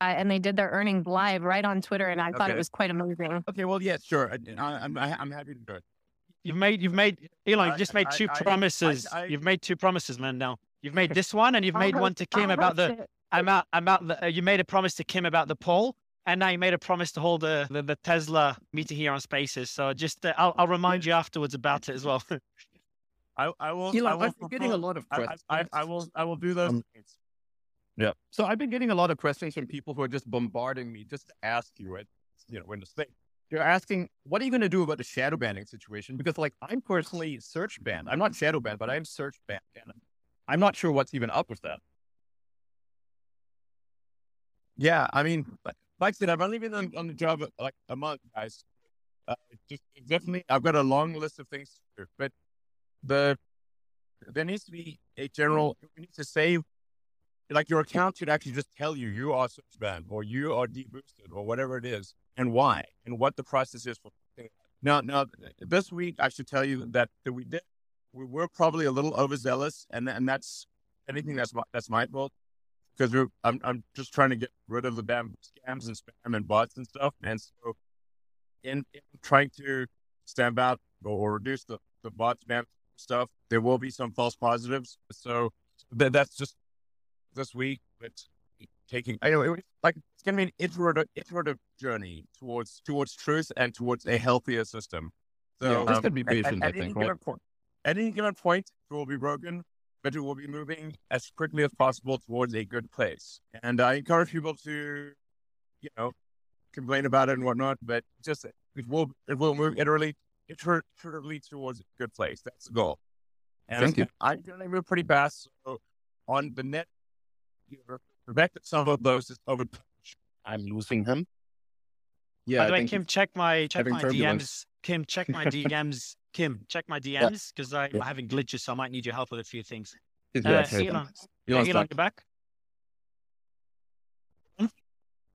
Uh, and they did their earnings live right on Twitter, and I thought it was quite amazing. Okay, well, yeah, sure. I, I, I'm I, I'm happy to do it. You've made, you've made, Elon, you've just made I- two I- I- promises. I- you've made two promises, man. Now you've made this one, and you've made one to Kim I'll about the host it. about about the. Uh, you made a promise to Kim about the poll, and now you made a promise to hold the the, the Tesla meeting here on Spaces. So just, uh, I'll I'll remind you afterwards about it as well. I, I will. I Elon, will I'm been getting a lot of I, questions. I, I, I will. I will do those. Um, things. Yeah. So I've been getting a lot of questions from people who are just bombarding me just to ask you it, you know, in the thing. They're asking, what are you going to do about the shadow banning situation? Because like I'm personally search banned. I'm not shadow banned, but I'm search banned. I'm not sure what's even up with that. Yeah, I mean, like like I said, I've only been on, on the job like a month, guys. Uh, just definitely, I've got a long list of things to do, but the there needs to be a general. We need to say, like, your account should actually just tell you you are search banned or you are deboosted or whatever it is, and why, and what the process is for. Now, now, this week I should tell you that, we did. We were probably a little overzealous, and and that's anything that's my, that's my fault because we're, I'm I'm just trying to get rid of the damn scams and spam and bots and stuff. And so, in, in trying to stamp out or, reduce the the bot spam stuff, there will be some false positives. So that that's just this week. But taking, I know, it, like it's gonna be an iterative iterative journey towards towards truth and towards a healthier system. So Yeah, just um, gotta be patient, at, I at any think, given right? point, at any given point, it will be broken but it will be moving as quickly as possible towards a good place. And I encourage people to, you know, complain about it and whatnot, but just it will it will move iteratively iteratively towards a good place. That's the goal. And Thank you. I'm to move pretty fast. So on the net, you know, Rebecca, some of those is over. I'm losing him. Yeah. By the I way, think Kim, check my check my turbulence. DMs. Kim, check my DMs. Kim, check my DMs because I'm Yeah. having glitches, so I might need your help with a few things. it's- Uh, yeah, it's- Elon, Elon's Elon, back. you back?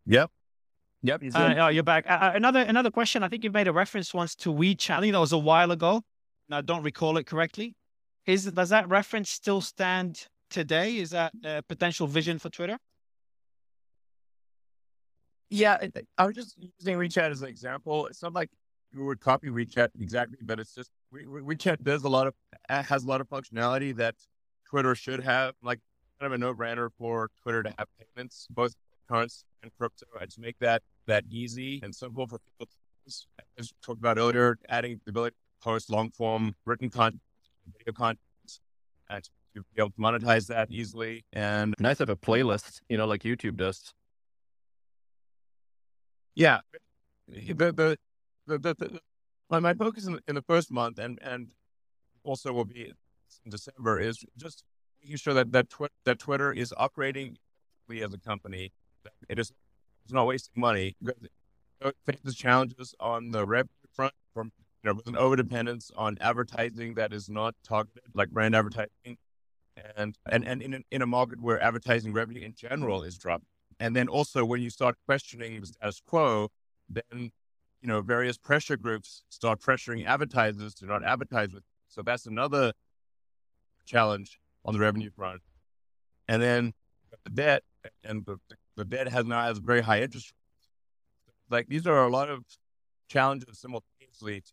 Yep. Yep. He's Uh, oh, you're back. Uh, uh, another another question. I think you made a reference once to WeChat. I think that was a while ago. and I don't recall it correctly. Is does that reference still stand today? Is that a potential vision for Twitter? Yeah, I was just using WeChat as an example. It's not like we would copy WeChat exactly, but it's just we, we, WeChat does a lot of has a lot of functionality that Twitter should have, like kind of a no-brainer for Twitter to have payments, both currency and crypto, and to make that that easy and simple for people. As we talked about earlier, adding the ability to post long-form written content, video content, and to be able to monetize that easily. And Nice to have a playlist, you know, like YouTube does. Yeah, the the the, my, my focus in, in the first month and and also will be in December is just making sure that that twi- that Twitter is operating as a company. It is it's not wasting money. faces challenges on the revenue front from you know with an overdependence on advertising that is not targeted like brand advertising, and and and in a, in a market where advertising revenue in general is dropping. And then also when you start questioning the status quo, then you know various pressure groups start pressuring advertisers to not advertise with. So that's another challenge on the revenue front. And then the debt, and the, the debt has now has very high interest. Like these are a lot of challenges simultaneously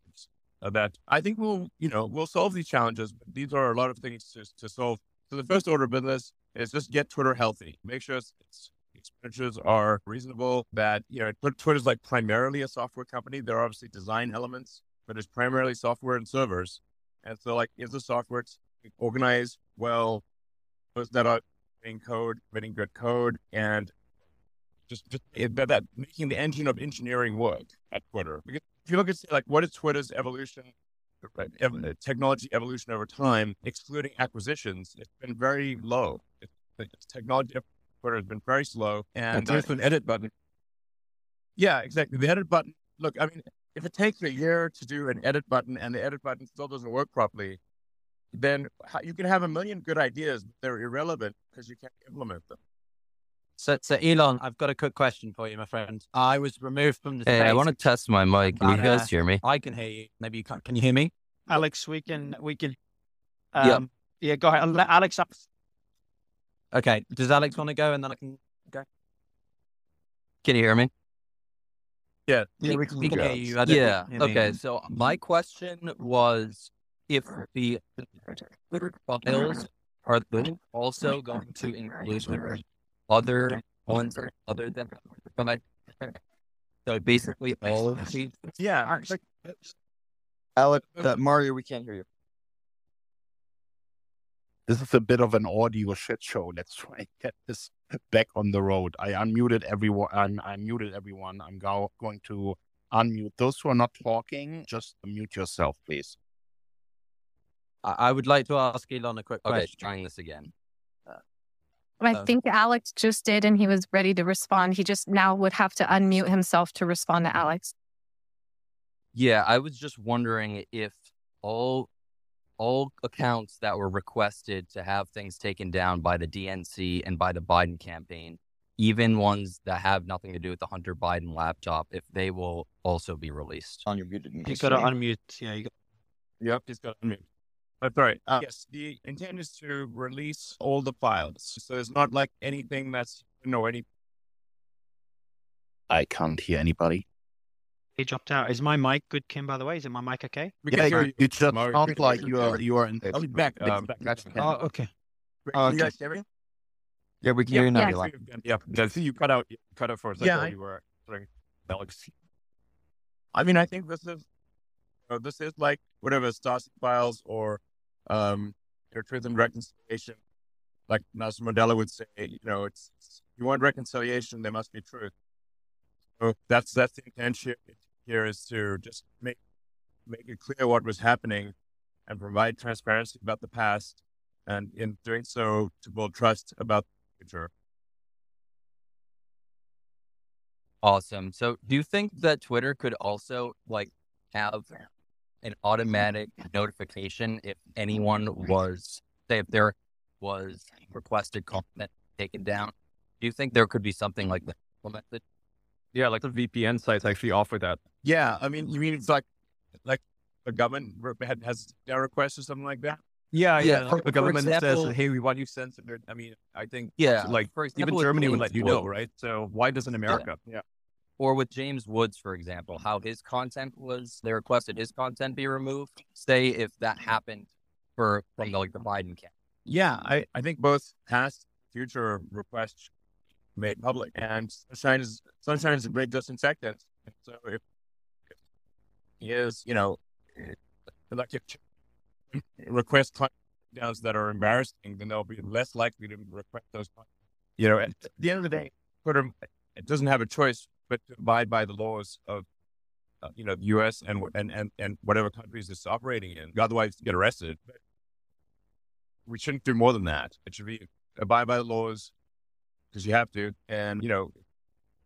that I think we'll you know we'll solve these challenges. But these are a lot of things to to solve. So the first order of business is just get Twitter healthy. Make sure it's, expenditures are reasonable. That you know, Tw- Twitter's like primarily a software company. There are obviously design elements, but it's primarily software and servers. And so, like, is the software organized well, those that are in code, writing good code, and just just that, that making the engine of engineering work at Twitter. Because if you look at like what is Twitter's evolution, right, ev- uh, technology evolution over time, excluding acquisitions, it's been very low. It, the technology Twitter has been very slow, and And there's an edit button. Yeah, exactly. The edit button. Look, I mean, if it takes a year to do an edit button and the edit button still doesn't work properly, then you can have a million good ideas, but they're irrelevant because you can't implement them. So, so Elon, I've got a quick question for you, my friend. I was removed from the. Hey, space. I want to test my mic. Can you guys hear me? I can hear you. Maybe you can't. Can you hear me? Alex, we can we can. Yeah. Um, yeah. Go ahead. I'll let Alex up. Okay. Does Alex want to go, and then I can go? Can you hear me? Yeah. Yeah, we can, we can hear you. I Yeah. hear me. Okay. So my question was if the files are also going to include other ones other than from my so basically all of these Yeah. Alex, uh, Mario, we can't hear you. This is a bit of an audio shit show. Let's try and get this back on the road. I unmuted everyone. I'm, I muted everyone. I'm go- going to unmute those who are not talking. Just mute yourself, please. I, I would like to ask Elon a quick Okay, question. trying this again. I think Alex just did, and he was ready to respond. He just now would have to unmute himself to respond to Alex. Yeah, I was just wondering if all all accounts that were requested to have things taken down by the DNC and by the Biden campaign, even ones that have nothing to do with the Hunter Biden laptop, if they will also be released. On your muted. You got to unmute. Yeah. You got. Yep. He's got to unmute. But sorry. Uh, yes, the intent is to release all the files. So it's not like anything that's you know any. I can't hear anybody. He dropped out. Is my mic good, Kim? By the way, is it my mic okay? We yeah, can you, you just Mario. sound like you are you are in. I'll be back. Um, That's Oh, okay. Can Oh, you okay. guys hear me? Yeah, we can Yeah, hear you now. yeah. Elon. Yeah. Yeah, see, you cut out, you cut out for a second. Yeah, while I- you were answering Alex. I mean, I think this is, you know, this is like whatever Stasi files or, um, your truth and reconciliation. Like Nelson Mandela would say, you know, it's, you want reconciliation, there must be truth. So that's that's the intention here is to just make make it clear what was happening, and provide transparency about the past, and in doing so, to build trust about the future. Awesome. So, do you think that Twitter could also like have an automatic notification if anyone was, say, if there was requested content taken down? Do you think there could be something like that implemented? Yeah, like the VPN sites actually offer that. Yeah, I mean, you mean it's like like the government re- had- has a request or something like that? Yeah, yeah, for- the government example- says, "Hey, we want you censored." I mean, I think Yeah, like for even example, with Germany would let you know, right? So why doesn't America? Yeah. Or with James Woods, for example, how his content was, they requested his content be removed. Say if that happened for from the, like the Biden camp. Yeah, I, I think both past future requests made public, and sunshine is sunshine is a great disinfectant. So if, if he is, you know, if request downs that are embarrassing, then they'll be less likely to request those. You know, at the end of the day, Twitter it doesn't have a choice but to abide by the laws of. Uh, you know, the U.S. and and and and whatever countries it's operating in. Otherwise, get arrested. But we shouldn't do more than that. It should be abide by the laws because you have to. And you know,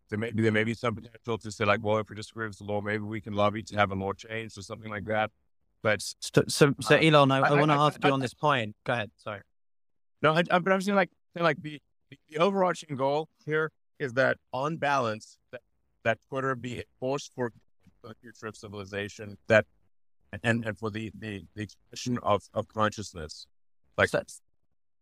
there may be there may be some potential to say like, well, if we disagree with the law, maybe we can lobby to have a law changed or something like that. But So, so, so Uh, Elon, I, I, I- want to I- ask you I- on this point. Go ahead. Sorry. no, I, I, but I'm saying like saying like the, the the overarching goal here is that on balance that that Twitter be a force for the future of civilization that and and for the the, the expression of of consciousness. Like so,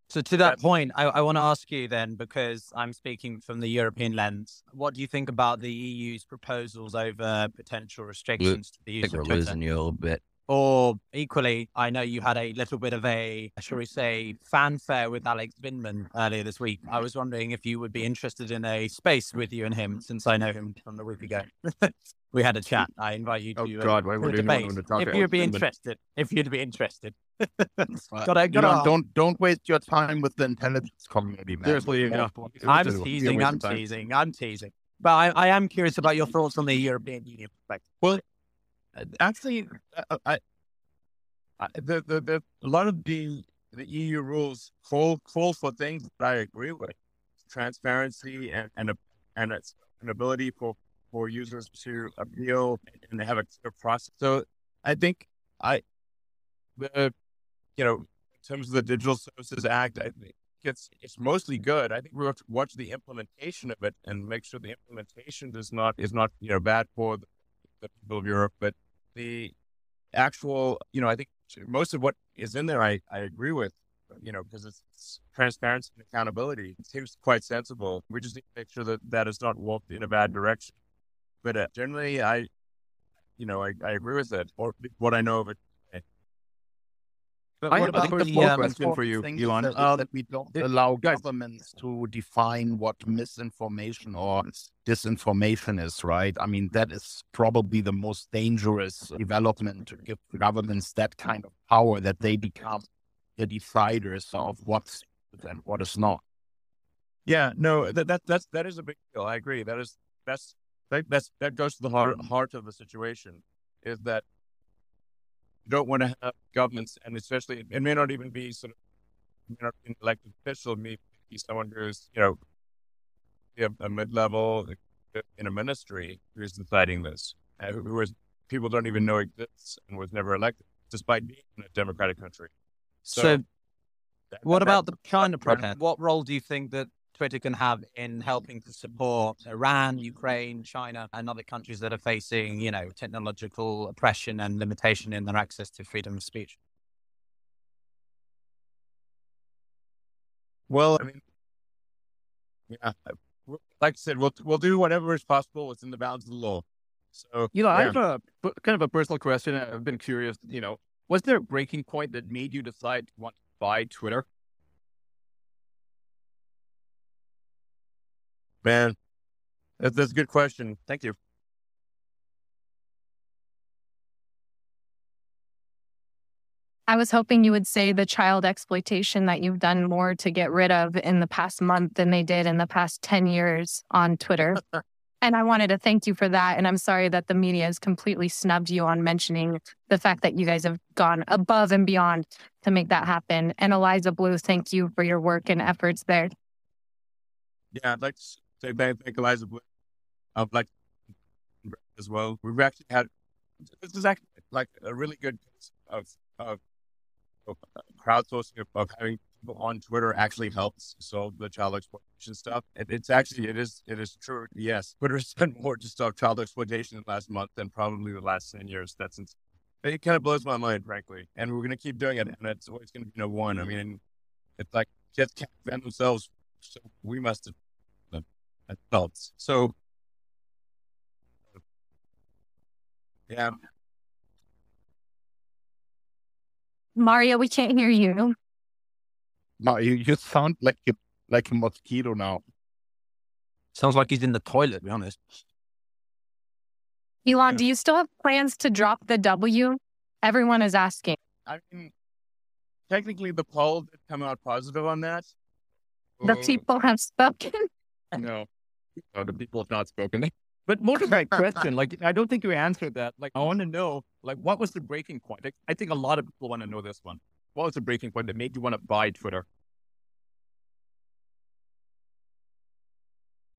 so to that that- point, I, I want to ask you then, because I'm speaking from the European lens. What do you think about the EU's proposals over potential restrictions to the use I use think we're Twitter? losing you a little bit. Or equally, I know you had a little bit of a, shall we say, fanfare with Alex Vindman earlier this week. I was wondering if you would be interested in a space with you and him, since I know him from the week ago. we had a chat. I invite you to, Oh God, why would a anyone debate. want If you'd be interested, if you'd be interested. Gotta, you gotta, don't don't waste your time with the intelligence community, man. Seriously, you know, I'm teasing, I'm of time. teasing, I'm teasing. But I, I am curious about your thoughts on the European Union perspective. Uh, actually, uh, I, I the, the the a lot of the the EU rules call call for things that I agree with, transparency and and a, and an ability for for users to appeal and have a clear process. So I think I, the, you know, in terms of the Digital Services Act, I think it's it's mostly good. I think we have to watch the implementation of it and make sure the implementation is not is not you know bad for the, the people of Europe, but the actual you know I think most of what is in there I I agree with you know, because it's, it's, transparency and accountability. It seems quite sensible. We just need to make sure that that is not walked in a bad direction. But uh, generally, I, you know, I, I agree with it, or what I know of it. But I what about the, the um, question for you, Elon? That, uh, that we don't allow governments to define what misinformation or disinformation is, right? I mean, that is probably the most dangerous development to give governments that kind of power that they become the deciders of what's and what is not. Yeah, no, that, that that's that is a big deal. I agree. That is that's that, that's that goes to the heart heart of the situation. Is that you don't want to have governments, and especially it may not even be sort of may not be an elected official, maybe someone who's you know a, a mid level in a ministry who's deciding this, uh, who is people don't even know exists and was never elected, despite being in a democratic country. So, so that, what that, about the China protest? What role do you think that Twitter can have in helping to support Iran, Ukraine, China, and other countries that are facing, you know, technological oppression and limitation in their access to freedom of speech? Well, I mean, yeah, like I said, we'll we'll do whatever is possible within the bounds of the law. So, you know, yeah. I have a kind of a personal question. I've been curious. You know, was there a breaking point that made you decide to want to buy Twitter? Man, that's, that's a good question. Thank you. I was hoping you would say the child exploitation that you've done more to get rid of in the past month than they did in the past 10 years on Twitter. And I wanted to thank you for that. And I'm sorry that the media has completely snubbed you on mentioning the fact that you guys have gone above and beyond to make that happen. And Eliza Bleu, thank you for your work and efforts there. Yeah, I'd like to say thank, thank Eliza Bleu. I'd like as well. We've actually had this is actually like a really good case of, of, crowdsourcing of, of having people on Twitter actually helps solve the child exploitation stuff. It, it's actually it is it is true. Yes, Twitter has done more to stop child exploitation in the last month than probably the last ten years. That's insane. It kind of blows my mind, frankly. And we're gonna keep doing it, and it's always gonna be no one. I mean, it's like kids can't defend themselves, so we must have adults. So yeah. Mario, we can't hear you. No, you, you sound like a, like a mosquito now. Sounds like he's in the toilet, to be honest. Elon, yeah. do you still have plans to drop the W? Everyone is asking. I mean, technically, the poll did come out positive on that. The people have spoken. no, oh, the people have not spoken. But more to my question, like I don't think you answered that. Like I want to know, like what was the breaking point? Like, I think a lot of people want to know this one. What was the breaking point that made you want to buy Twitter?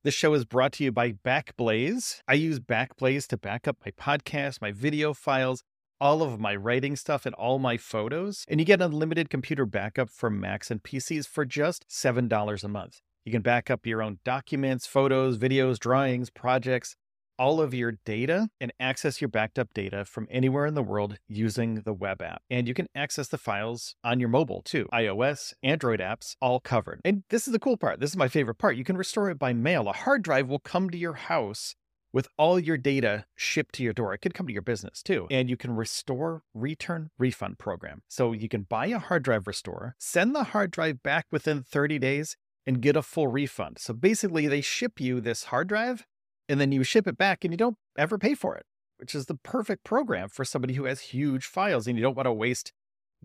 This show is brought to you by Backblaze. I use Backblaze to back up my podcast, my video files, all of my writing stuff, and all my photos. And you get unlimited computer backup for Macs and PCs for just $7 a month. You can back up your own documents, photos, videos, drawings, projects, all of your data and access your backed up data from anywhere in the world using the web app. And you can access the files on your mobile too. iOS, Android apps, all covered. And this is the cool part. This is my favorite part. You can restore it by mail. A hard drive will come to your house with all your data shipped to your door. It could come to your business too. And you can restore, return, refund program. So you can buy a hard drive restore, send the hard drive back within 30 days, and get a full refund. So basically, they ship you this hard drive and then you ship it back and you don't ever pay for it, which is the perfect program for somebody who has huge files and you don't want to waste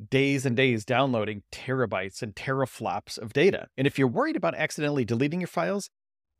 days and days downloading terabytes and teraflops of data. And if you're worried about accidentally deleting your files,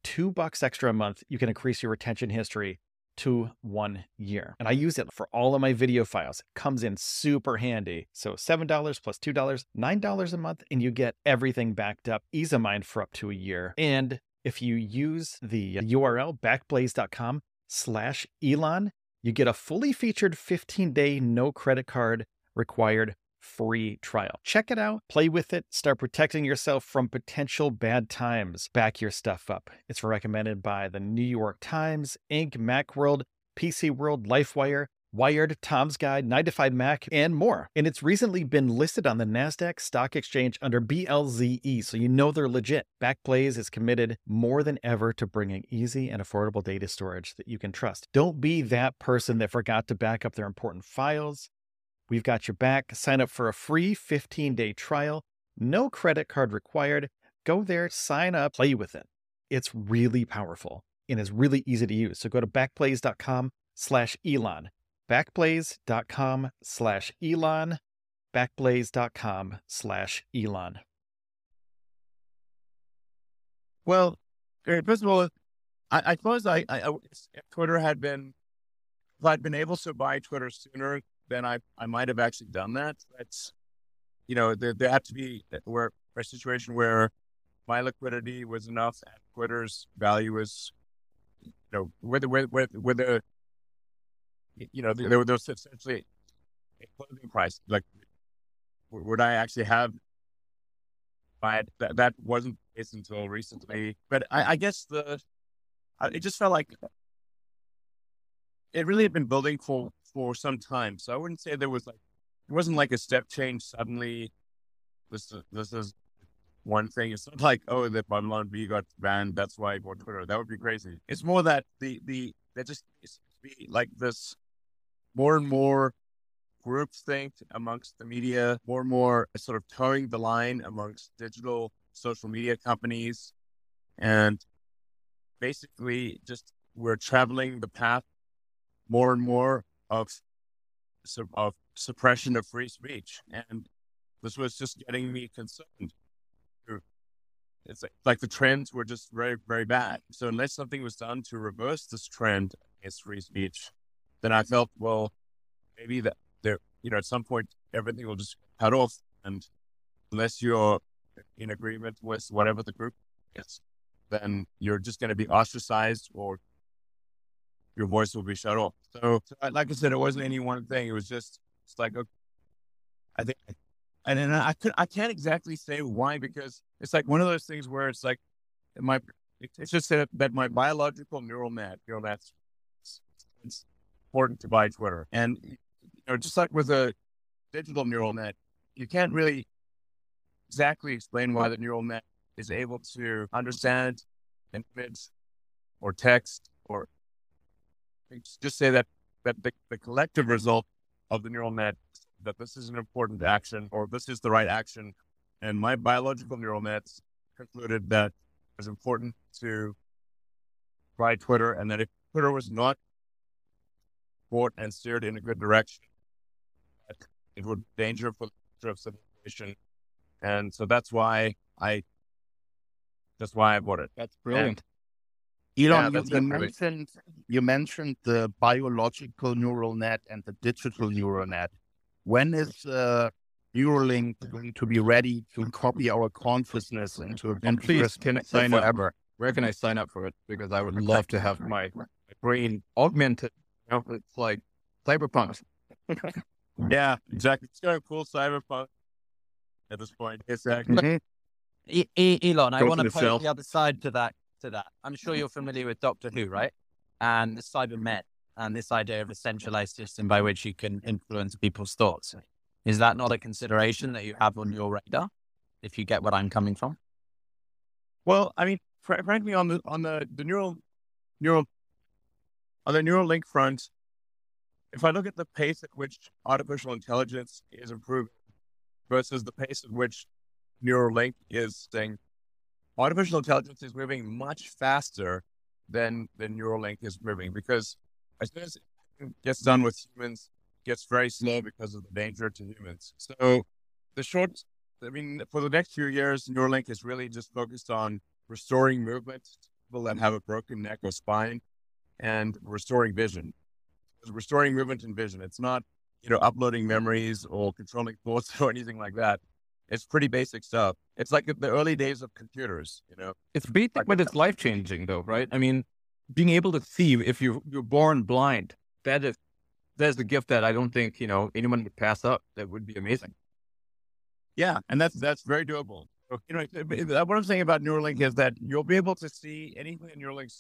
two bucks extra a month, you can increase your retention history to one year. And I use it for all of my video files. It comes in super handy. So $7 plus $2, $9 a month, and you get everything backed up, ease of mind for up to a year. And if you use the URL backblaze.com slash Elon, you get a fully featured 15 day no credit card required free trial. Check it out, play with it, start protecting yourself from potential bad times. Back your stuff up. It's recommended by the New York Times, Inc., Macworld, PC World, LifeWire, Wired, Tom's Guide, 9 to 5 Mac, and more. And it's recently been listed on the NASDAQ Stock Exchange under BLZE, so you know they're legit. Backblaze is committed more than ever to bringing easy and affordable data storage that you can trust. Don't be that person that forgot to back up their important files. We've got your back. Sign up for a free 15 day trial, no credit card required. Go there, sign up, play with it. It's really powerful and it's really easy to use. So go to backblaze.com slash Elon. Backblaze.com slash Elon. Backblaze.com slash Elon. Well, eh, first of all, I, I suppose I, I, Twitter had been, if I'd been able to buy Twitter sooner, then I, I might have actually done that. That's, you know, there, there had to be where a situation where my liquidity was enough and Twitter's value was, you know, whether, whether, whether, you know, there, was essentially a closing price. Like, would I actually have but that, that wasn't the case until recently. But I, I guess the it just felt like it really had been building for for some time. So I wouldn't say there was like it wasn't like a step change suddenly. This this is one thing. It's not like oh that Babylon Bee got banned. That's why I bought Twitter. That would be crazy. It's more that the the that just it seems to be like this more and more groupthink amongst the media, more and more sort of toeing the line amongst digital social media companies, and basically just we're traveling the path more and more of of suppression of free speech, and this was just getting me concerned. It's like, like the trends were just very, very bad. So unless something was done to reverse this trend against free speech, then I felt, well, maybe that there, you know, at some point everything will just cut off, and unless you're in agreement with whatever the group is, then you're just going to be ostracized or your voice will be shut off. So, like I said, it wasn't any one thing. It was just, it's like, okay, I think, and then I could, I can't exactly say why because it's like one of those things where it's like, my, it's just that, that my biological neural net, neural net's it's, it's important to buy Twitter. And, you know, just like with a digital neural net, you can't really exactly explain why the neural net is able to understand an image or text or just say that that the, the collective result of the neural net that this is an important action or this is the right action. And my biological neural nets concluded that it was important to try Twitter and that if Twitter was not bought and steered in a good direction, it would be danger for the future of civilization. And so that's why I that's why I bought it. That's brilliant. Elon, yeah, you, you mentioned you mentioned the biological neural net and the digital neural net. When is uh, Neuralink going to be ready to copy our consciousness into a and please can I sign forever? Up? Where can I sign up for it? Because I would love to have my, my brain augmented. You know, it's like cyberpunk. yeah, exactly. It's kind of cool cyberpunk at this point. Exactly. Mm-hmm. E- e- Elon, I want to put the other side to that to that. I'm sure you're familiar with Doctor Who, mm-hmm. right? And the Cybermen and this idea of a centralized system by which you can influence people's thoughts. Is that not a consideration that you have on your radar? If you get what I'm coming from. Well, I mean, fr- frankly, on the on the the neural neural on the Neuralink front, if I look at the pace at which artificial intelligence is improving versus the pace at which Neuralink is saying artificial intelligence is moving much faster than the Neuralink is moving because as soon as it gets done with humans, gets very slow because of the danger to humans. So the short, I mean, for the next few years, Neuralink is really just focused on restoring movement to people that have a broken neck or spine and restoring vision. restoring movement and vision. It's not, you know, uploading memories or controlling thoughts or anything like that. It's pretty basic stuff. It's like the early days of computers, you know. It's basic, but it's life changing, though, right? I mean, being able to see if you you're born blind, that is that's a gift that I don't think you know anyone would pass up. That would be amazing. Yeah, and that's that's very doable. You know, what I'm saying about Neuralink is that you'll be able to see anything in Neuralink.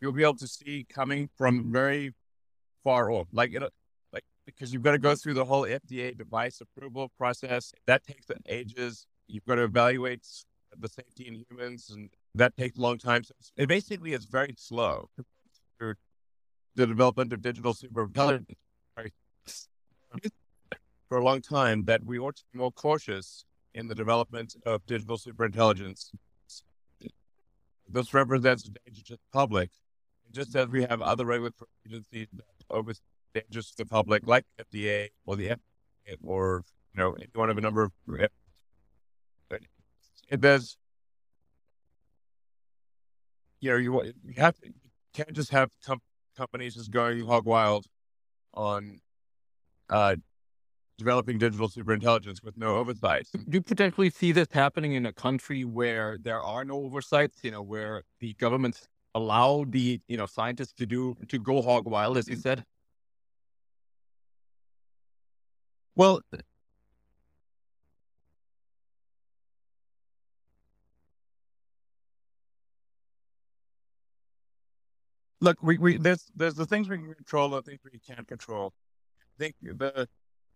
You'll be able to see coming from very far off, like you know, like because you've got to go through the whole FDA device approval process. That takes ages. You've got to evaluate the safety in humans, and that takes a long time. So it basically is very slow. The development of digital superintelligence for a long time that we ought to be more cautious in the development of digital superintelligence. This represents a danger to the public, just as we have other regulatory agencies that oversee to the public, like FDA or the FDA, or you know, one of a number of. It does. You know, you you have to, you can't just have com- companies just going hog wild on uh, developing digital superintelligence with no oversight. Do you potentially see this happening in a country where there are no oversights? You know, where the governments allow the you know scientists to do to go hog wild, as you said. Well, look, we, we there's there's the things we can control, the things we can't control. I think the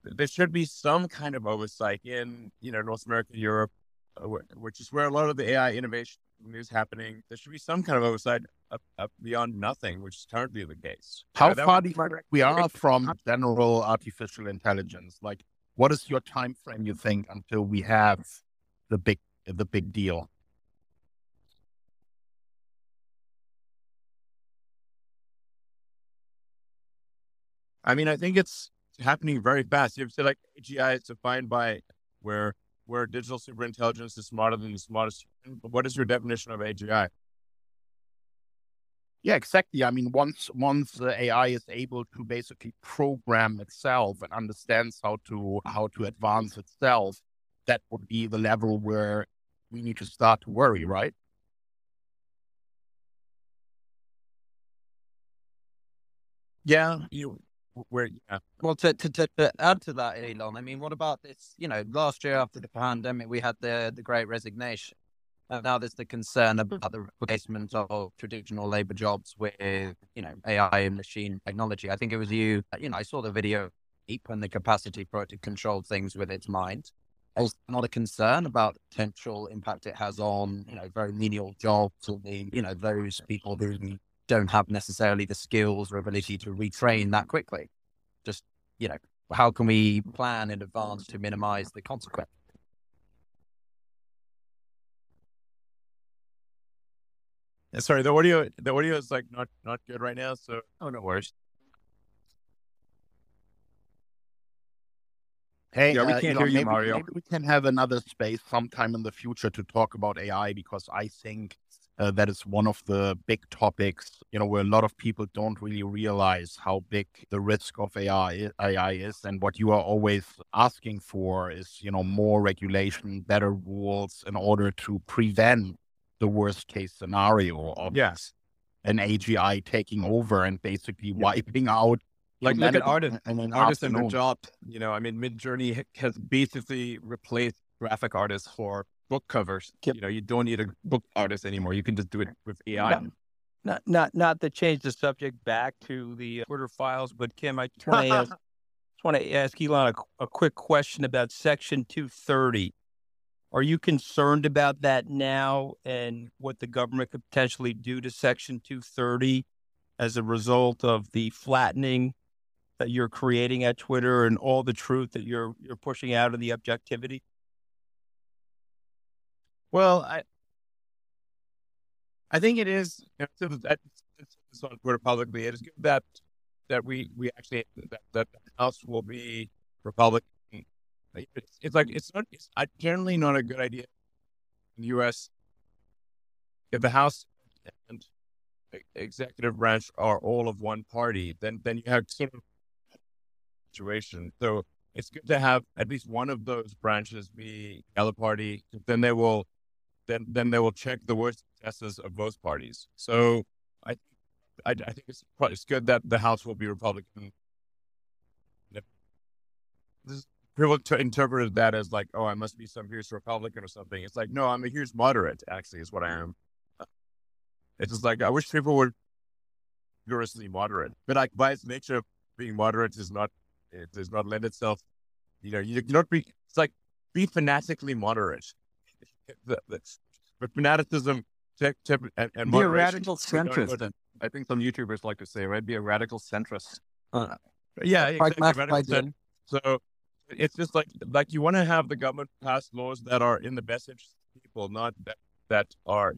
there should be some kind of oversight in you know North America, Europe, uh, which is where a lot of the AI innovation is happening. There should be some kind of oversight up, up beyond nothing, which is currently the case. How uh, far do you think we are from general artificial intelligence? Like, what is your time frame? You think until we have the big the big deal? I mean, I think it's happening very fast. You have to like AGI is defined by where where digital superintelligence is smarter than the smartest. human. What is your definition of AGI? Yeah, exactly. I mean, once once the AI is able to basically program itself and understands how to how to advance itself, that would be the level where we need to start to worry, right? Yeah, you where yeah. Well, to, to, to, add to that, Elon, I mean, what about this? You know, last year after the pandemic, we had the the Great Resignation. Uh, now there's the concern about the replacement of traditional labor jobs with, you know, AI and machine technology. I think it was you. Uh, you know, I saw the video deep and the capacity for it to control things with its mind. Is not a concern about the potential impact it has on, you know, very menial jobs or the, you know, those people who don't have necessarily the skills or ability to retrain that quickly. Just, you know, how can we plan in advance to minimize the consequence? Sorry, the audio the audio is like not not good right now, so oh no worries. Hey, yeah, we uh, can't you know, hear you, maybe, Mario. Maybe we can have another space sometime in the future to talk about AI because I think uh, that is one of the big topics, you know, where a lot of people don't really realize how big the risk of AI, AI is. And what you are always asking for is, you know, more regulation, better rules in order to prevent the worst case scenario of yes. an AGI taking over and basically yeah. wiping out like look at artists and an artists and their job. You know, I mean, Midjourney has basically replaced graphic artists for book covers. Yep. You know, you don't need a book artist anymore. You can just do it with AI. Not not not to change the subject back to the uh, Twitter files, but Kim, I just want to ask, want to ask Elon a, a quick question about Section 230. Are you concerned about that now and what the government could potentially do to Section 230 as a result of the flattening that you're creating at Twitter and all the truth that you're you're pushing out of the objectivity? Well, I I think it is you know, it's on Twitter publicly. It is good that that we we actually that, that the House will be Republican. It's, it's like it's not. It's generally not a good idea in the U.S. if the House and executive branch are all of one party, then then you have sort of situation. So it's good to have at least one of those branches be the other party. Then they will then then they will check the worst successes of both parties. So I, I, I think it's probably it's good that the House will be Republican. People to interpret that as like, oh, I must be some huge Republican or something. It's like, no, I'm a huge moderate. Actually, is what I am. It's just like I wish people were rigorously moderate, but like by its nature, being moderate is not it does not lend itself. You know, you not be. It's like be fanatically moderate. But fanaticism tip, tip, and, and be a radical centrist. I think some YouTubers like to say, right? Be a radical centrist. Uh, yeah, exactly. So it's just like like you want to have the government pass laws that are in the best interest of people, not that that are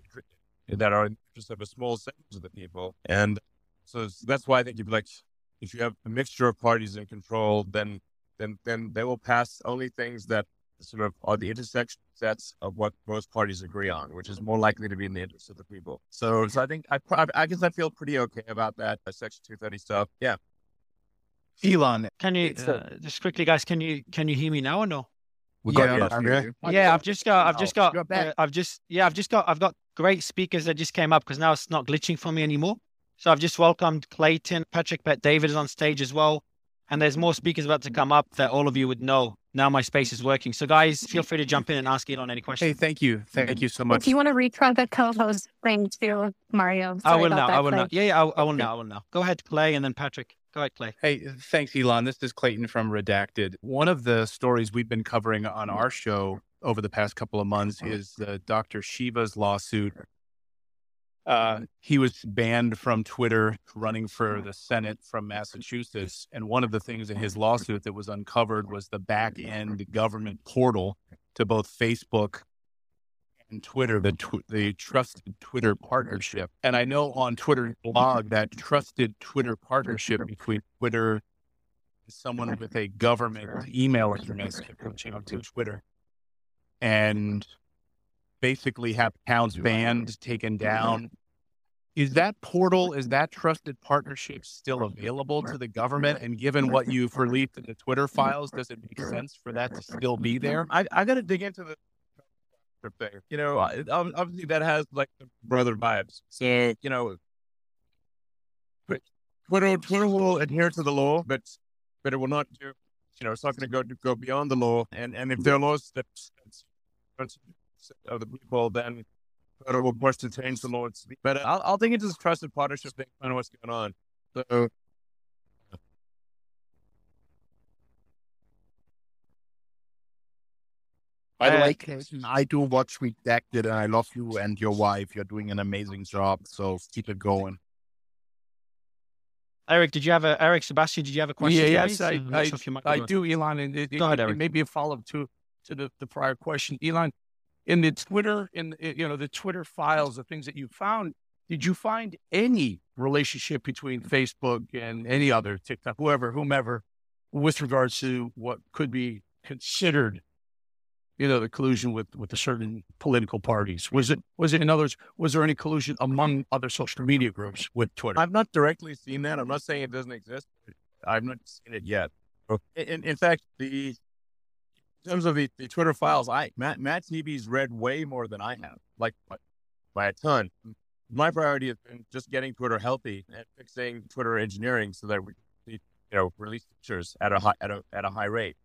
that are in the interest of a small segment of the people. And so that's why I think you'd be like, if you have a mixture of parties in control, then then then they will pass only things that sort of are the intersection sets of what both parties agree on, which is more likely to be in the interest of the people. So, so I think I, I guess I feel pretty okay about that uh, Section 230 stuff. Yeah. Elon, can you uh, just quickly, guys? Can you can you hear me now or no? We got yeah, yeah, I've just got, I've just got, uh, I've just, yeah, I've just got, I've got great speakers that just came up because now it's not glitching for me anymore. So I've just welcomed Clayton, Patrick, Bet David is on stage as well. And there's more speakers about to come up that all of you would know. Now my space is working. So guys, feel free to jump in and ask Elon any questions. Hey, thank you. Thank you so much. If you want to retry the co-host thing to Mario. I will now. I will now. Yeah, yeah, I, I will now. I will now. Go ahead, Clay, and then Patrick. Go ahead, Clay. Hey, thanks, Elon. This is Clayton from Redacted. One of the stories we've been covering on our show over the past couple of months uh-huh. is the Dr. Shiva's lawsuit uh, he was banned from Twitter running for the Senate from Massachusetts. And one of the things in his lawsuit that was uncovered was the back end government portal to both Facebook and Twitter, the, tw- the trusted Twitter partnership. And I know on Twitter blog that trusted Twitter partnership between Twitter and someone with a government email address reaching out to Twitter. And basically have accounts banned, taken down. Is that portal, is that trusted partnership still available to the government? And given what you've released in the Twitter files, does it make sense for that to still be there? I, I got to dig into the thing. You know, obviously that has like brother vibes. So, you know, Twitter, Twitter will adhere to the law, but but it will not do. You know, it's not going to go go beyond the law. And and if there are laws that of the people, then Twitter will push to change the law. But I'll, I'll think it's a trusted partnership thing. I know what's going on. So. By the way, I do watch Redacted and I love you and your wife. You're doing an amazing job. So keep it going. Eric, did you have a Eric Sebastian? Did you have a question? Yeah, yes, I, I, I, do, Elon. And it, Go ahead, Eric. Maybe a follow up to to the, the prior question, Elon in the Twitter, in eh, you know the Twitter files, the things that you found, did you find any relationship between Facebook and any other TikTok, whoever, whomever, with regards to what could be considered, you know, the collusion with with the certain political parties? Was it was it in others? Was there any collusion among other social media groups with Twitter? I've not directly seen that. I'm not saying it doesn't exist. I've not seen it yet. Oh. In, in fact, the terms of the, the Twitter files, I Matt Matt Taibbi's read way more than I have, like by, by a ton. My priority has been just getting Twitter healthy and fixing Twitter engineering so that we, you know, release features at a high at a at a high rate.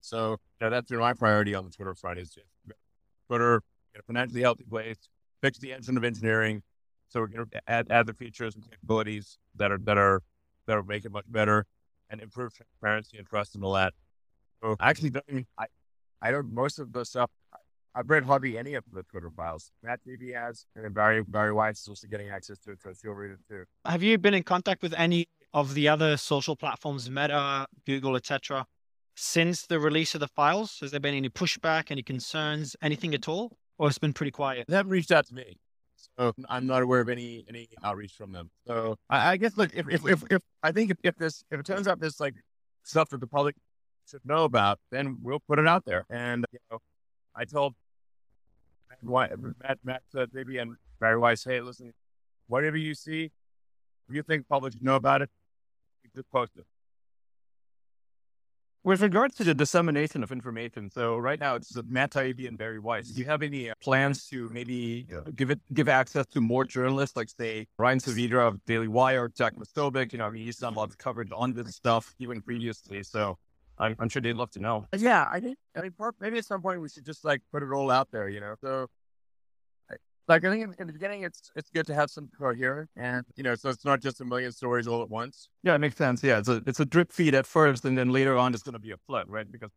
So you know, that's been my priority on the Twitter front is just Twitter in a financially healthy place, fix the engine of engineering, so we're going to add add the features and capabilities that are that are that are make it much better and improve transparency and trust and all that. So I actually don't. I I don't. Most of the stuff I've read hardly any of the Twitter files. Matt Taibbi has, and then Barry Bari Weiss is also getting access to it, so he'll read it too. Have you been in contact with any of the other social platforms, Meta, Google, etc., since the release of the files? Has there been any pushback, any concerns, anything at all, or it's been pretty quiet? They haven't reached out to me, so I'm not aware of any any outreach from them. So I, I guess look, if if, if, if I think if, if this if it turns out this like stuff that the public should know about, then we'll put it out there. And you know, I told Matt, Matt, Matt said maybe and Bari Weiss, hey, listen, whatever you see, if you think public should know about it, just post it. With regards to the dissemination of information, so right now it's Matt Taibbi and Bari Weiss. Do you have any uh, plans to maybe uh, give it give access to more journalists, like say Ryan Saavedra of Daily Wire, Jack Posobiec? You know, I mean, he's done a lot of coverage on this stuff even previously. So I'm, I'm sure they'd love to know. Uh, yeah, I think I mean maybe at some point we should just like put it all out there. You know, so like I think in, in, the beginning, it's it's good to have some coherence, and you know, so it's not just a million stories all at once. Yeah, it makes sense. Yeah, it's a it's a drip feed at first, and then later on, it's going to be a flood, right? Because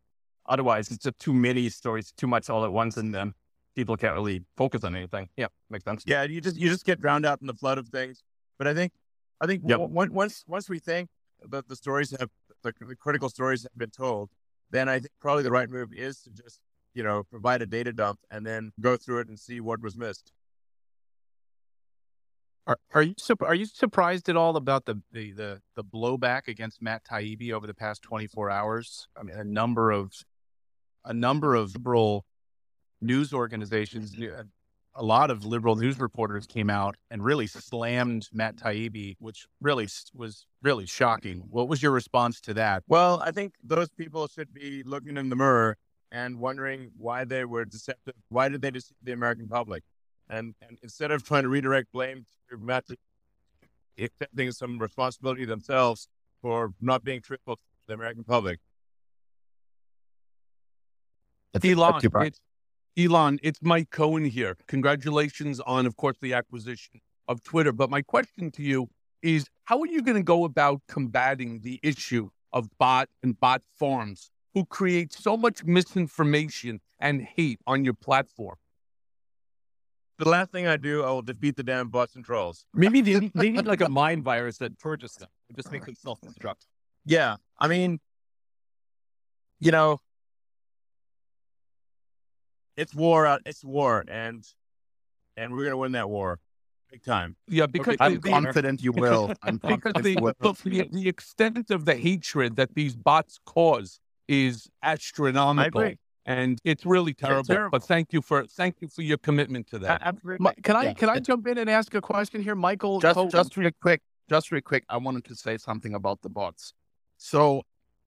otherwise, it's just too many stories, too much all at once, and then people can't really focus on anything. Yeah, makes sense. Yeah, you just you just get drowned out in the flood of things. But I think I think yep. w- once once we think that the stories have the, the critical stories have been told, then I think probably the right move is to just you know, provide a data dump and then go through it and see what was missed. Are, are you are you surprised at all about the, the the the blowback against Matt Taibbi over the past 24 hours? I mean, a number of a number of liberal news organizations, uh, a lot of liberal news reporters came out and really slammed Matt Taibbi, which really was really shocking. What was your response to that? Well, I think those people should be looking in the mirror and wondering why they were deceptive. Why did they deceive the American public? And, and instead of trying to redirect blame to Matt, accepting some responsibility themselves for not being truthful to the American public. Elon, it's, Elon, it's Mike Cohen here. Congratulations on, of course, the acquisition of Twitter. But my question to you is how are you going to go about combating the issue of bot and bot farms who create so much misinformation and hate on your platform? The last thing I do, I will defeat the damn bots and trolls. Maybe they, they need like a mind virus that purges them. It just makes them self-destruct. Yeah, I mean, you know, it's war. Out, it's war, and and we're gonna win that war, big time. Yeah, because I'm the, confident you will. I'm because the, will. the, the extent of the hatred that these bots cause is astronomical and it's really terrible. It's terrible. But thank you for thank you for your commitment to that. Absolutely. Can I yeah. can I jump in and ask a question here, Michael? Just just real quick, just real quick. I wanted to say something about the bots. So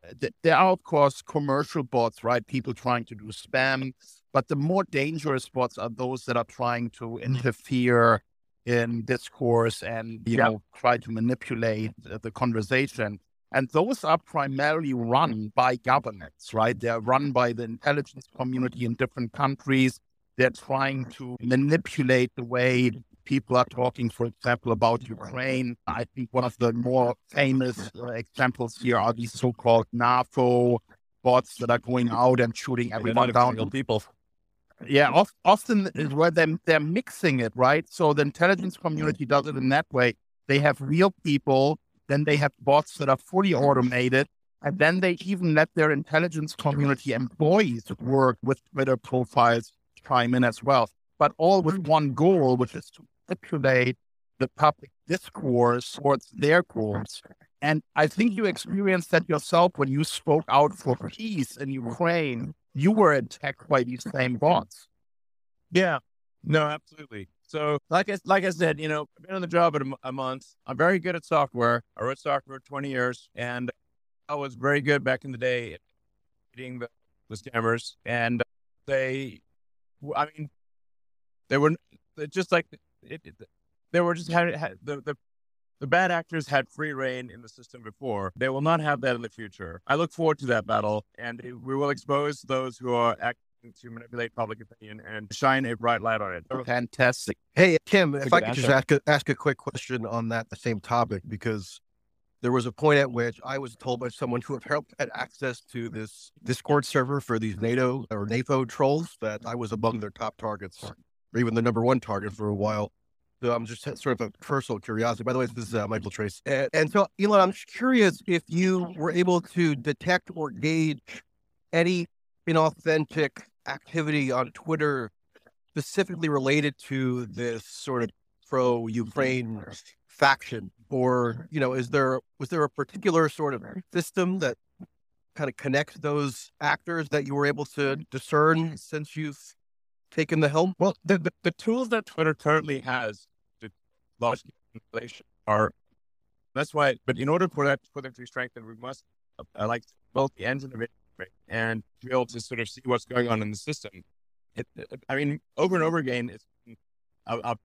Uh, th- there are of course commercial bots, right? People trying to do spam, but the more dangerous bots are those that are trying to interfere in discourse and you yeah. know try to manipulate the conversation. And those are primarily run by governments, right? They're run by the intelligence community in different countries. They're trying to manipulate the way people are talking, for example, about Ukraine. I think one of the more famous uh, examples here are these so called NAFO bots that are going out and shooting everyone down. People. Yeah, often is where they, they're mixing it, right? So the intelligence community does it in that way. They have real people then they have bots that are fully automated. And then they even let their intelligence community employees work with Twitter profiles chime in as well. But all with one goal, which is to manipulate the public discourse towards their goals. And I think you experienced that yourself when you spoke out for peace in Ukraine. You were attacked by these same bots. Yeah, no, absolutely. So, like I, like I said, you know, I've been on the job a, a month. I'm very good at software. I wrote software 20 years, and I was very good back in the day at beating the, the scammers. And they, I mean, they were just like it, it, they were just had, had the, the the bad actors had free reign in the system before. They will not have that in the future. I look forward to that battle, and we will expose those who are acting to manipulate public opinion and shine a bright light on it. Fantastic. Hey, Kim, if I could answer. just ask a, ask a quick question on that, the same topic, because there was a point at which I was told by someone who apparently had access to this Discord server for these NATO or NAFO trolls that I was among their top targets, or even the number one target for a while. So I'm just sort of a personal curiosity. By the way, this is uh, Michael Tracey. And, and so, Elon, I'm just curious if you were able to detect or gauge any inauthentic activity on Twitter specifically related to this sort of pro Ukraine faction? Or, you know, is there was there a particular sort of system that kind of connects those actors that you were able to discern since you've taken the helm? Well, the, the, the tools that Twitter currently has to launch manipulation are that's why. But in order for that for them to be strengthened, we must uh, like built the engine of it and be able to sort of see what's going on in the system. It, it, I mean, over and over again, it's uh, uh,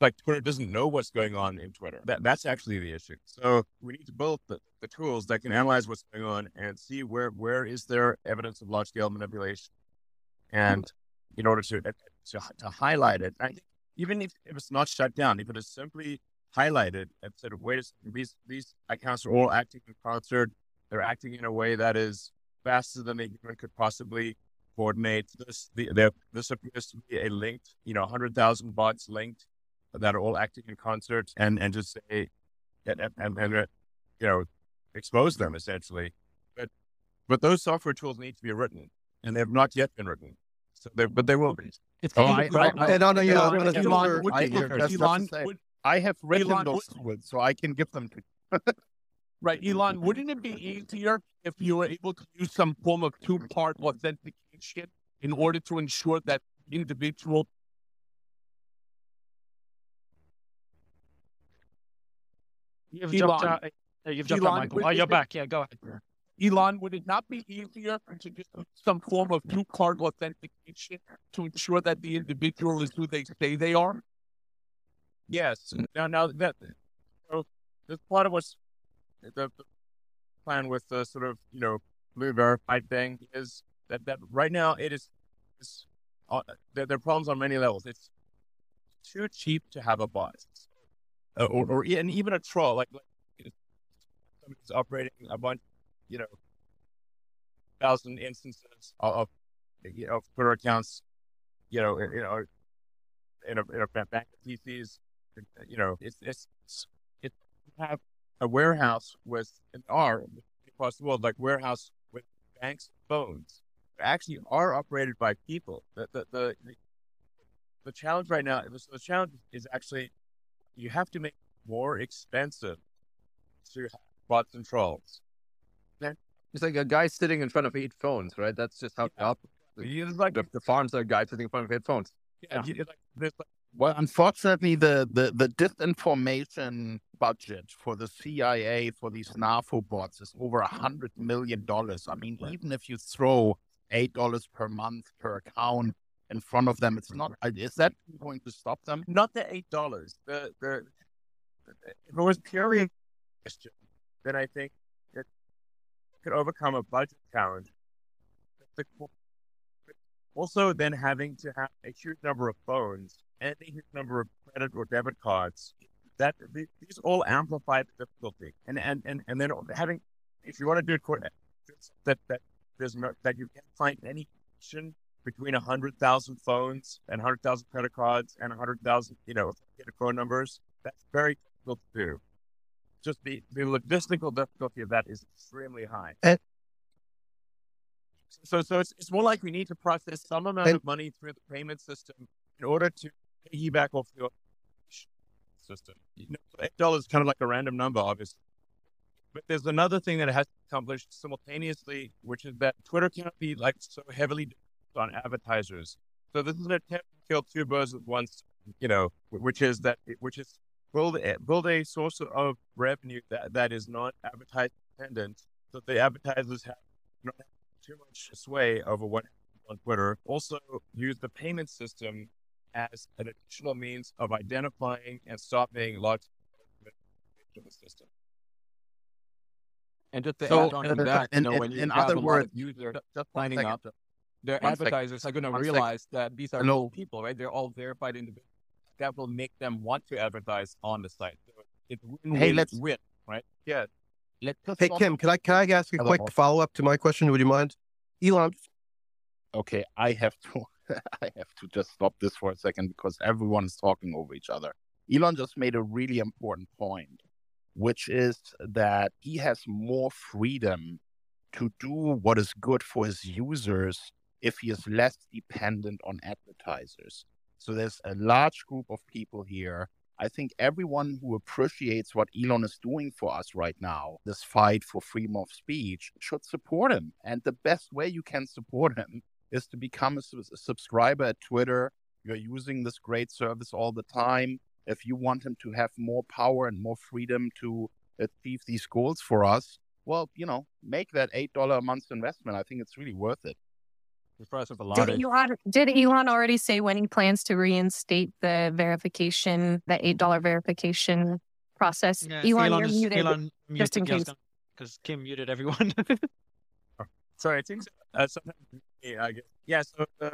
like Twitter doesn't know what's going on in Twitter. That that's actually the issue. So we need to build the, the tools that can analyze what's going on and see where where is there evidence of large scale manipulation, and in order to to, to highlight it. I even if, if it's not shut down, if it is simply highlighted and said, wait a second, these these accounts are all acting in concert. They're acting in a way that is faster than human could possibly coordinate. This the, this appears to be a linked, you know, hundred thousand bots linked that are all acting in concert, and and just say, and and, and you know, expose them essentially. But but those software tools need to be written, and they have not yet been written. So they, but they will be. It's oh, I, I, I, and on, you know, Elon, Elon, would, I, Elon, would, I have written Elon, those tools, so I can give them to you. Right, Elon, wouldn't it be easier if you were able to use some form of two-part authentication in order to ensure that individual You've Elon, jumped out. You've jumped Elon, out, Michael. Oh, you're back. Yeah, go ahead. Elon, would it not be easier to just some form of two card authentication to ensure that the individual is who they say they are? Yes. Now, now that so there's part of what's the, the plan with the sort of you know blue verified thing is that that right now it is, is uh, there, there, are problems on many levels. It's too cheap to have a bot, uh, or, or and even a troll. Like, like somebody's operating a bunch you know, thousand instances of, you know, Twitter accounts, you know, you uh, know, in a, in a bank of PCs, you know, it's, it's, it's, have a warehouse with an R across the world, like warehouse with banks phones actually are operated by people. The, the, the, the, challenge right now, the challenge is actually you have to make more expensive to bots and trolls. It's like a guy sitting in front of eight phones, right? That's just how yeah. the, like, the, the farms are a guy sitting in front of eight phones. Yeah. yeah. Like, well, unfortunately, the, the, the disinformation budget for the CIA for these NAFO bots is over a hundred million dollars. I mean, right. even if you throw eight dollars per month per account in front of them, it's not. Is that going to stop them? Not the eight dollars. The the if it was purely question, then I think could overcome a budget challenge. Also, then having to have a huge number of phones and a huge number of credit or debit cards. That these all amplify the difficulty, and and and and then having, if you want to do it, that that there's no that you can't find any connection between hundred thousand phones and hundred thousand credit cards and hundred thousand, you know, phone numbers. That's very difficult to do just the, the logistical difficulty of that is extremely high. And, so, so it's, it's more like we need to process some amount and, of money through the payment system in order to piggyback off the system. You know, eight dollars is kind of like a random number, obviously. But there's another thing that it has accomplished simultaneously, which is that Twitter cannot be like so heavily on advertisers. So this is an attempt to kill two birds with one, you know, which is that, which is build a, build a source of revenue that, that is not advertising dependent, so the advertisers have not too much sway over what happens on Twitter. Also, use the payment system as an additional means of identifying and stopping large the system. And just to so, add on to that, in, you know, when in, you in other words, users just signing up, their advertisers second. are going to realize second. that these are Hello. people, right? They're all verified individuals that will make them want to advertise on the site. So it's win, hey, let's win, right? Yeah. Let's hey Kim, can I can I ask a quick follow up to my question? Would you mind, Elon? Okay, I have to I have to just stop this for a second because everyone is talking over each other. Elon just made a really important point, which is that he has more freedom to do what is good for his users if he is less dependent on advertisers. So there's a large group of people here. I think everyone who appreciates what Elon is doing for us right now, this fight for freedom of speech, should support him. And the best way you can support him is to become a, a subscriber at Twitter. You're using this great service all the time. If you want him to have more power and more freedom to achieve these goals for us, well, you know, make that eight dollar a month investment. I think it's really worth it. The price of a lot. Did Elon, did Elon already say when he plans to reinstate the verification, the eight dollar verification process? Yeah, Elon, Elon you're is- muted. Elon just in muted, yeah, I case. Because Kim muted everyone. Sorry, I think so. uh, sometime yeah, I guess. Yeah, so uh,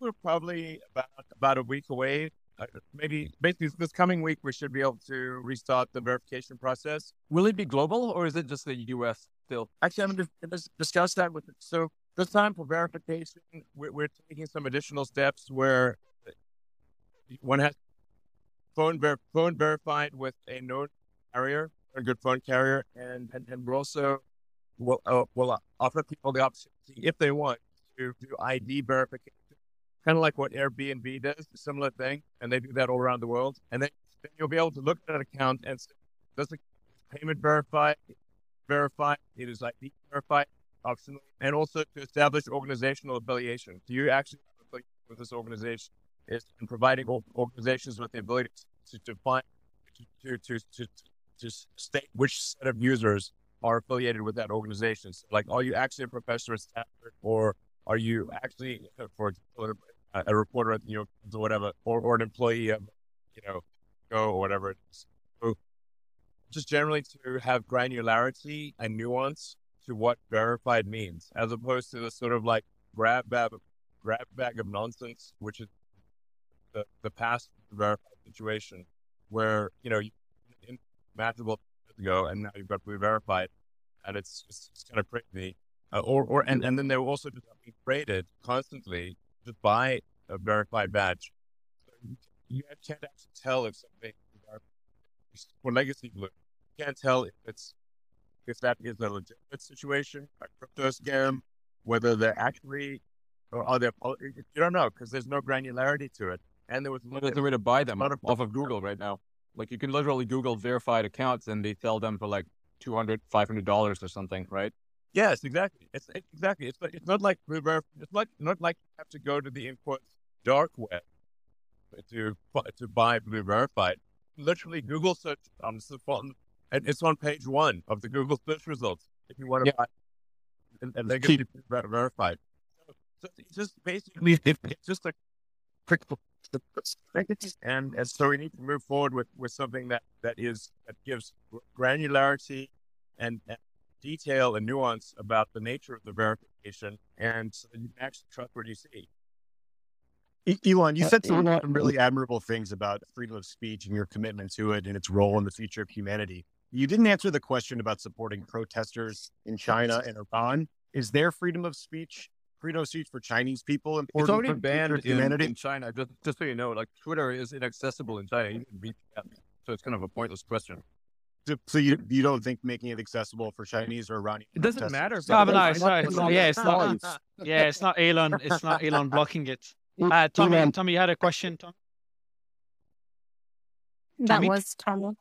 we're probably about about a week away. Uh, maybe basically this coming week we should be able to restart the verification process. Will it be global or is it just the U.S. still? Actually, I'm going to discuss that with. So this time for verification, we're, we're taking some additional steps where one has phone ver- phone verified with a known carrier, a good phone carrier, and and, and we're also will uh, will offer people the opportunity if they want to do ID verification, kind of like what Airbnb does, a similar thing, and they do that all around the world. And then, then you'll be able to look at an account and say, does the payment verify? verified, it is ID verified, optionally, and also to establish organizational affiliation. Do you actually with this organization? Is in providing organizations with the ability to, find to to, to to state which set of users are affiliated with that organization. So, like, are you actually a professor at Stanford, or are you actually, for example, a, a reporter at the New York Times or whatever, or, or an employee of, you know, Go or whatever it is. So, just generally to have granularity and nuance to what verified means, as opposed to the sort of like grab bag, grab bag of nonsense, which is the, the past verified situation where, you know, you matchable ago and now you've got to be verified and it's just it's kind of crazy. Uh, or, or, and, and then they were also just being graded constantly just by a verified badge. So you, you can't actually tell if something for legacy blue, you can't tell if it's if that is a legitimate situation, a crypto scam, whether they're actually or are they? You don't know because there's no granularity to it. And there was There's a way to buy them off of Google right now. Like you can literally Google verified accounts and they sell them for like 200 $500 or something, right? Yes, exactly. It's it's exactly. It's not, it's not like It's like not like you have to go to the quotes dark web to to buy blue verified. Literally, Google search on the phone, and it's on page one of the Google search results. If you want to buy and, and they get ver- verified. So, so it's just basically it's just a quick and and so we need to move forward with with something that that is that gives granularity and, and detail and nuance about the nature of the verification, and so you can actually trust what you see. E- Elon, you uh, said some really admirable things about freedom of speech and your commitment to it and its role in the future of humanity. You didn't answer the question about supporting protesters in China and Iran. Is there freedom of speech, freedom of speech for Chinese people important It's already for the future banned of in, humanity? in China. Just, just so you know, like Twitter is inaccessible in China. You can reach out. So it's kind of a pointless question. So- So you, you don't think making it accessible for Chinese or Iranian? It doesn't protesters- matter. No, but no, it's not, it's not- yeah, it's not. Yeah, it's not Elon. It's not Elon blocking it. Uh, Tommy, Tommy, you had a question, Tom? That Tommy? was Tommy.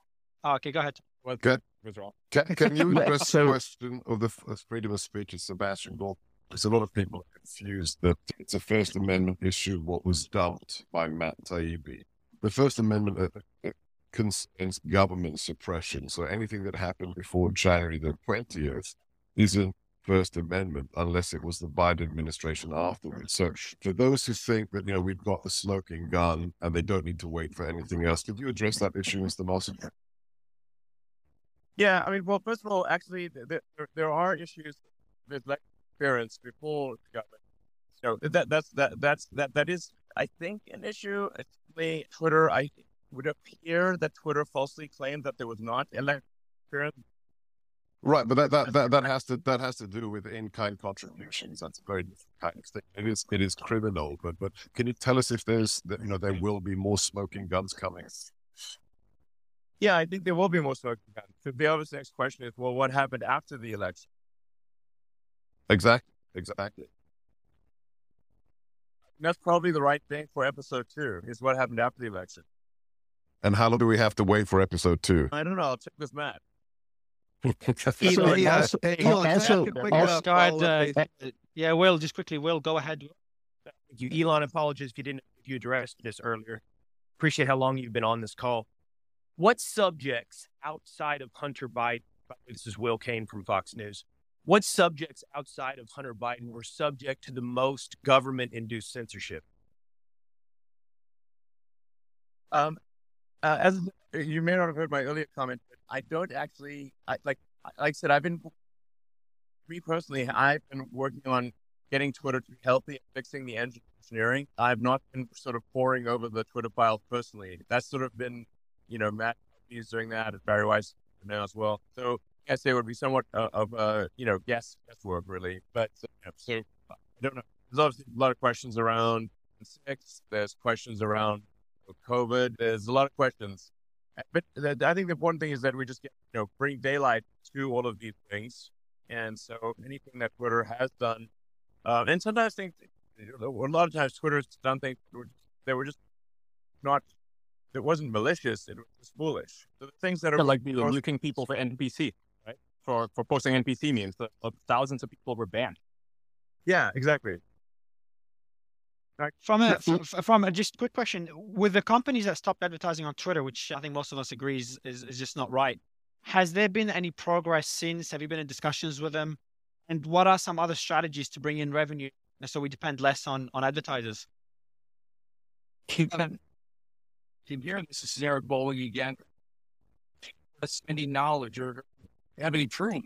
Oh, okay, go ahead. Can, withdraw. can, can you address so- the question of the f- freedom of speech of Sebastian Gold? Because a lot of people are confused that it's a First Amendment issue, what was dumped by Matt Taibbi. The First Amendment uh, uh, concerns government suppression. So anything that happened before January the 20th isn't First Amendment unless it was the Biden administration afterwards. So for those who think that, you know, we've got the smoking gun and they don't need to wait for anything else, could you address that issue, Mr. Mossad? Yeah, I mean, well, first of all, actually, th- th- there, there are issues with like interference before the government. So that that's that that's that that is, I think, an issue. Actually, Twitter, I would appear that Twitter falsely claimed that there was not elect interference. Right, but that, that, that, that has to that has to do with in-kind contributions. That's a very different kind of thing. It is it is criminal, but but can you tell us if there's you know there mm. will be more smoking guns coming? Yeah, I think there will be more smoking guns. So the obvious next question is, well, what happened after the election? Exactly, exactly. And that's probably the right thing for episode two. Is what happened after the election. And how long do we have to wait for episode two? I don't know. I'll check with Matt. Elon, yeah, also, hey, Elon, Elon, can I also- ask a quick, also- start, uh, yeah, Will, just quickly, Will, go ahead. Thank you. Elon, apologies if you didn't if you addressed this earlier. Appreciate how long you've been on this call. What subjects outside of Hunter Biden this is Will Cain from Fox News. What subjects outside of Hunter Biden were subject to the most government induced censorship? Um, uh, as you may not have heard my earlier comment, but I don't actually I, like. Like I said, I've been me personally. I've been working on getting Twitter to be healthy fixing the engine engineering. I've not been sort of poring over the Twitter files personally. That's sort of been, you know, Matt is doing that, and Bari Weiss now as well. So I guess it would be somewhat uh, of uh, you know guess guesswork really. But uh, so I don't know. There's obviously a lot of questions around six. There's questions around COVID. There's a lot of questions. But I think the important thing is that we just get, you know, bring daylight to all of these things. And so anything that Twitter has done, uh, and sometimes things, a lot of times Twitter's done things that were just not, it wasn't malicious, it was foolish. So the things that are like looking people for NPC, right? For for posting NPC memes, the, uh, thousands of people were banned. Yeah, exactly. Right. From a from a just quick question, with the companies that stopped advertising on Twitter, which I think most of us agree is, is, is just not right, has there been any progress since? Have you been in discussions with them? And what are some other strategies to bring in revenue so we depend less on on advertisers? Keep keep hearing this is Eric Bolling again. Any knowledge or have any proof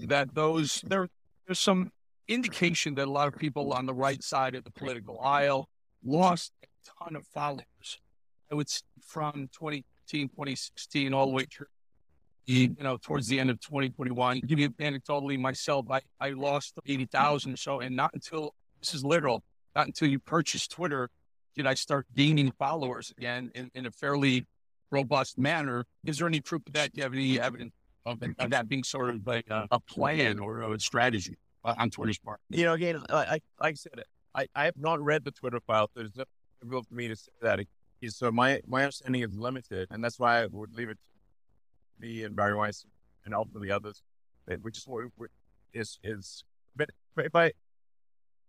that those there there's some indication that a lot of people on the right side of the political aisle lost a ton of followers. I would say from 2015, 2016, all the way through, you know, towards the end of 2021. Give you anecdotally myself, I, I lost 80,000 or so. And not until, this is literal, not until you purchase Twitter did I start gaining followers again in, in a fairly robust manner. Is there any proof of that? Do you have any evidence of, of that being sort of like a, a plan or a strategy? on Twitter's part. You know, again, like I said, I, I have not read the Twitter file, so it's difficult for me to say that. So my, my understanding is limited, and that's why I would leave it to me and Bari Weiss and ultimately others, which is is is. But if I,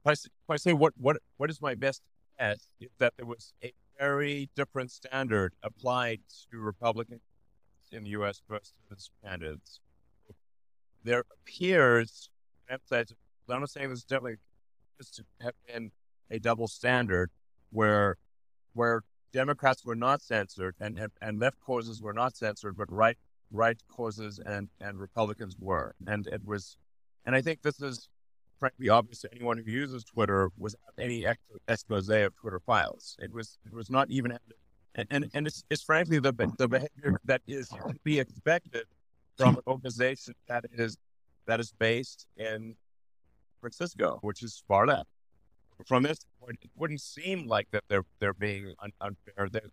if I say what what what is my best guess is that there was a very different standard applied to Republicans in the U.S. versus candidates. There appears I'm not saying this is definitely to have been a double standard where where Democrats were not censored and, and, and left causes were not censored, but right right causes and, and Republicans were. And it was and I think this is frankly obvious to anyone who uses Twitter without any expose of Twitter files. It was it was not even and and, and it's, it's frankly the the behavior that is to be expected from an organization that is that is based in Francisco, which is far left. From this point, it wouldn't seem like that they're they're being un- unfair. They're,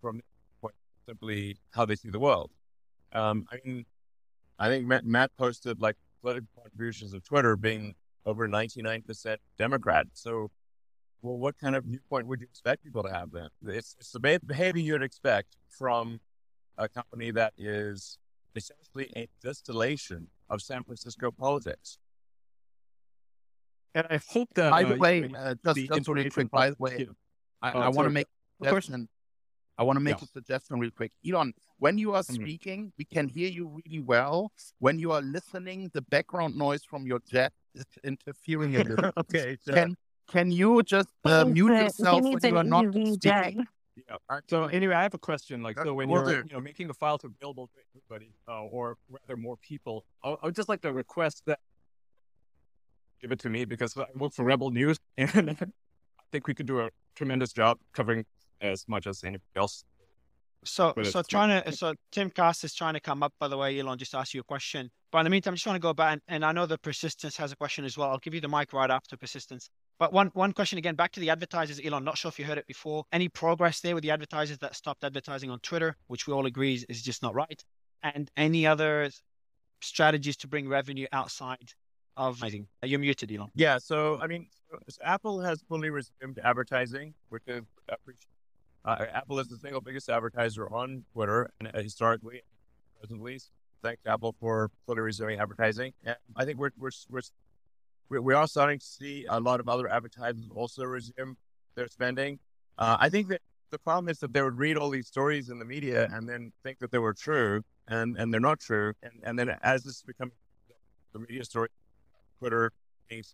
from this point, simply how they see the world. Um, I mean, I think Matt, Matt posted like political contributions of Twitter being over ninety nine percent Democrat. So, well, what kind of viewpoint would you expect people to have then? It's, it's the behavior you'd expect from a company that is essentially a distillation of San Francisco politics. And I hope that. By the uh, way, uh, just, just really quick. By the way, I, oh, I want to make a suggestion. I want to make yeah. a suggestion real quick. Elon, when you are mm-hmm. speaking, we can hear you really well. When you are listening, the background noise from your jet is interfering a little. okay. So. Can can you just uh, mute yourself when you are not speaking? Yeah. So anyway, I have a question. Like, so when you're you know making the files available to everybody, uh, or rather more people, I would just like to request that give it to me because I work for Rebel News, and I think we could do a tremendous job covering as much as anybody else. So, so trying to, so Timcast is trying to come up. By the way, Elon, just ask you a question. But in the meantime, I just want to go back, and, and I know the persistence has a question as well. I'll give you the mic right after persistence. But one one question again, back to the advertisers, Elon. Not sure if you heard it before. Any progress there with the advertisers that stopped advertising on Twitter, which we all agree is, is just not right, and any other strategies to bring revenue outside of advertising? You're muted, Elon. Yeah. So I mean, so Apple has fully resumed advertising, which is uh, Apple is the single biggest advertiser on Twitter, and uh, historically, presently, thanks Apple for fully resuming advertising. And I think we're we're we're we are starting to see a lot of other advertisers also resume their spending. Uh, I think that the problem is that they would read all these stories in the media and then think that they were true and and they're not true. And and then as this becomes the media story, Twitter being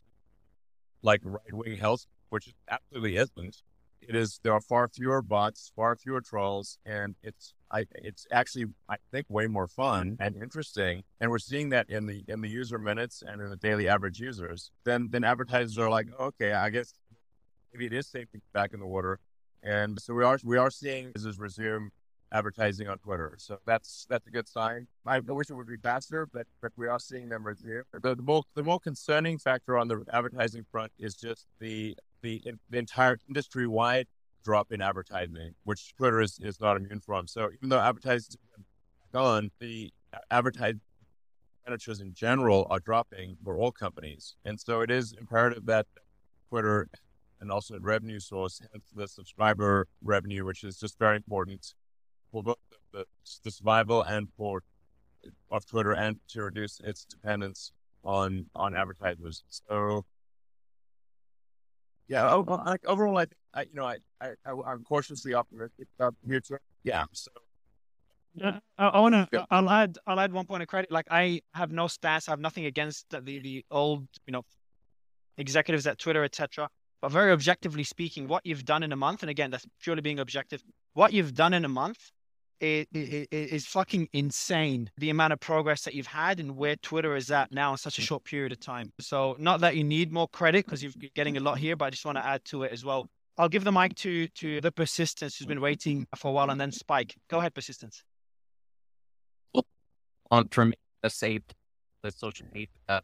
like right wing health, which absolutely isn't. It is there are far fewer bots, far fewer trolls, and it's I it's actually I think way more fun and interesting. And we're seeing that in the in the user minutes and in the daily average users. Then then advertisers are like, okay, I guess maybe it is safe to get back in the water. And so we are we are seeing businesses resume advertising on Twitter. So that's that's a good sign. I wish it would be faster, but but we are seeing them resume. The, the more the more concerning factor on the advertising front is just the the, the entire industry wide drop in advertising, which Twitter is, is not immune from. So even though advertising is gone, the advertising expenditures in general are dropping for all companies. And so it is imperative that Twitter and also revenue source, hence the subscriber revenue, which is just very important for both the, the survival and for of Twitter and to reduce its dependence on on advertisers. So yeah, overall, I, I you know, I, I, I'm cautiously optimistic about the future. Yeah. So. Yeah, I, I want to. I'll add. I'll add one point of credit. Like I have no stats. I have nothing against the the old, you know, executives at Twitter, etc. But very objectively speaking, what you've done in a month, and again, that's purely being objective. What you've done in a month it, it, it is fucking insane the amount of progress that you've had and where Twitter is at now in such a short period of time. So, not that you need more credit because you're getting a lot here, but I just want to add to it as well. I'll give the mic to to the persistence who's been waiting for a while, and then Spike. Go ahead, persistence. On from the safe, the social media.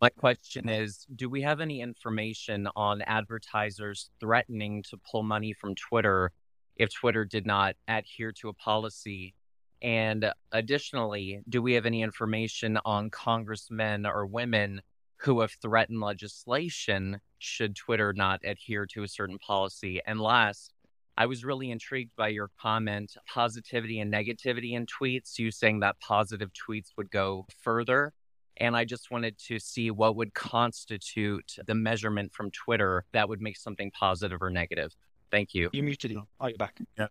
My question is: Do we have any information on advertisers threatening to pull money from Twitter if Twitter did not adhere to a policy? And additionally, do we have any information on congressmen or women who have threatened legislation should Twitter not adhere to a certain policy? And last, I was really intrigued by your comment positivity and negativity in tweets, you saying that positive tweets would go further. And I just wanted to see what would constitute the measurement from Twitter that would make something positive or negative. Thank you. You're muted you. Oh, you're back. Yeah.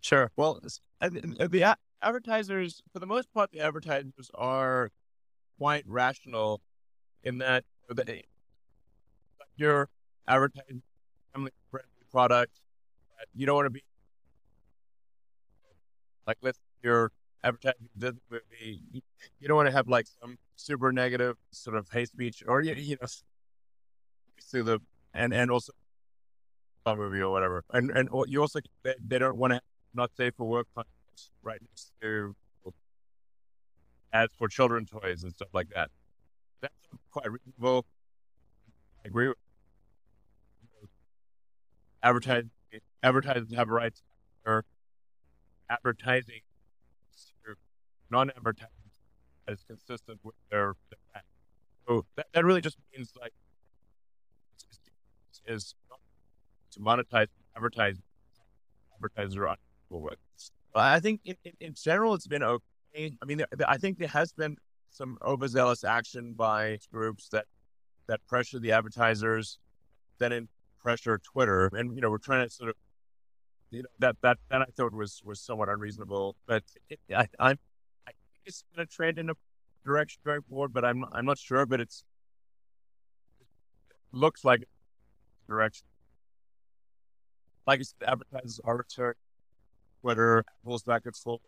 Sure. Well, uh, the advertisers, for the most part, the advertisers are quite rational in that they, your advertising family friendly product. You don't want to be like with your advertising Disney movie. You don't want to have like some super negative sort of hate speech or you, you know see the and and also movie or whatever. And and you also they, they don't want to not safe for work right next to ads for children toys and stuff like that. That's quite reasonable. I agree with advertising advertisers have rights or advertising non-advertising is consistent with their, their so that, that really just means like is to monetize advertisers are uncomfortable with. I think in, in, in, general it's been okay. I mean, there, I think there has been some overzealous action by groups that that pressure the advertisers, then in pressure Twitter, and you know we're trying to sort of you know that that that I thought was was somewhat unreasonable. But it, I, I'm I think it's going to trend in a direction going forward, but I'm I'm not sure. But it's it looks like direction like I said, advertisers are returning. Twitter pulls back its full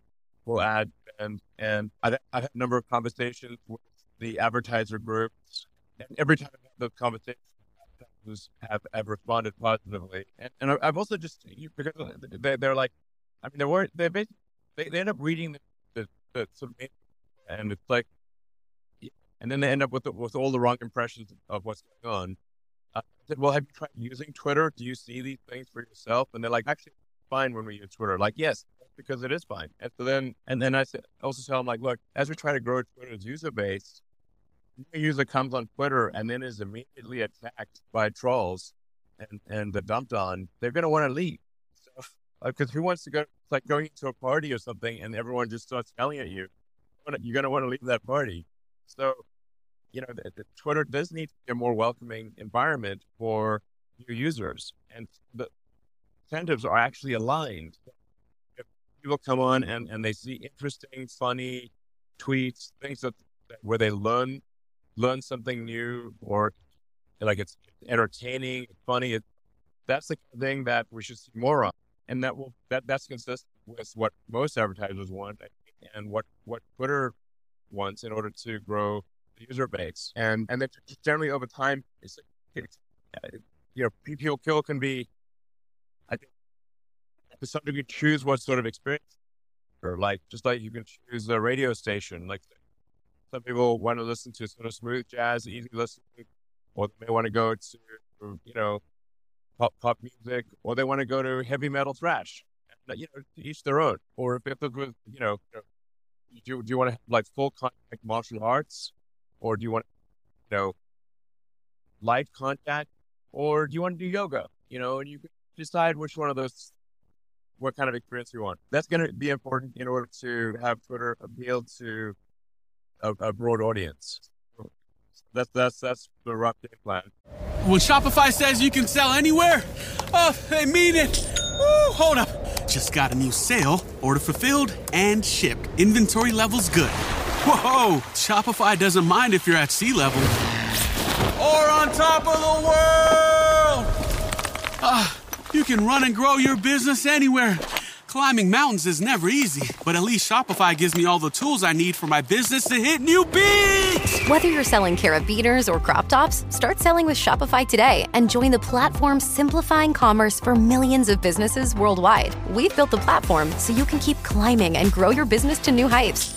full ad and and I've, had a number of conversations with the advertiser groups, and every time I've had those conversations, advertisers have, have responded positively. And, and I've also just because they, they're like, I mean, they were they basically they, they end up reading the, the, the sort of and it's like, and then they end up with the, with all the wrong impressions of what's going on. I said, well, have you tried using Twitter? Do you see these things for yourself? And they're like, actually, fine when we use Twitter. Like, yes, because it is fine. And so then, and then I also tell them, like, look, as we try to grow Twitter's user base, a user comes on Twitter and then is immediately attacked by trolls and and dumped on, they're going to want to leave. Because who wants to go? It's like going to a party or something, and everyone just starts yelling at you. You're going to want to leave that party. So you know, the, the Twitter does need a more welcoming environment for your users, and the incentives are actually aligned. If people come on and, and they see interesting, funny tweets, things that, that where they learn learn something new or like it's entertaining, funny. It, that's the thing that we should see more of, and that will that that's consistent with what most advertisers want and what what Twitter wants in order to grow user base. And and then generally over time, it's, it's you know people kill can be, I think, to some degree choose what sort of experience or like just like you can choose a radio station. Like some people want to listen to sort of smooth jazz, easy listening, or they may want to go to you know pop pop music, or they want to go to heavy metal thrash. You know, each their own. Or if it's with you know, you know do, do you want to have like full contact martial arts, or do you want you know light contact, or do you want to do yoga? You know, and you decide which one of those what kind of experience you want. That's going to be important in order to have Twitter appeal to a, a broad audience. That's that's that's the rough game plan. When Shopify says you can sell anywhere, oh, they mean it. Woo, hold up. Just got a new sale. Order fulfilled and shipped. Inventory levels good. Whoa! Shopify doesn't mind if you're at sea level or on top of the world. Ah, you can run and grow your business anywhere. Climbing mountains is never easy, but at least Shopify gives me all the tools I need for my business to hit new peaks. Whether you're selling carabiners or crop tops, start selling with Shopify today and join the platform simplifying commerce for millions of businesses worldwide. We've built the platform so you can keep climbing and grow your business to new heights.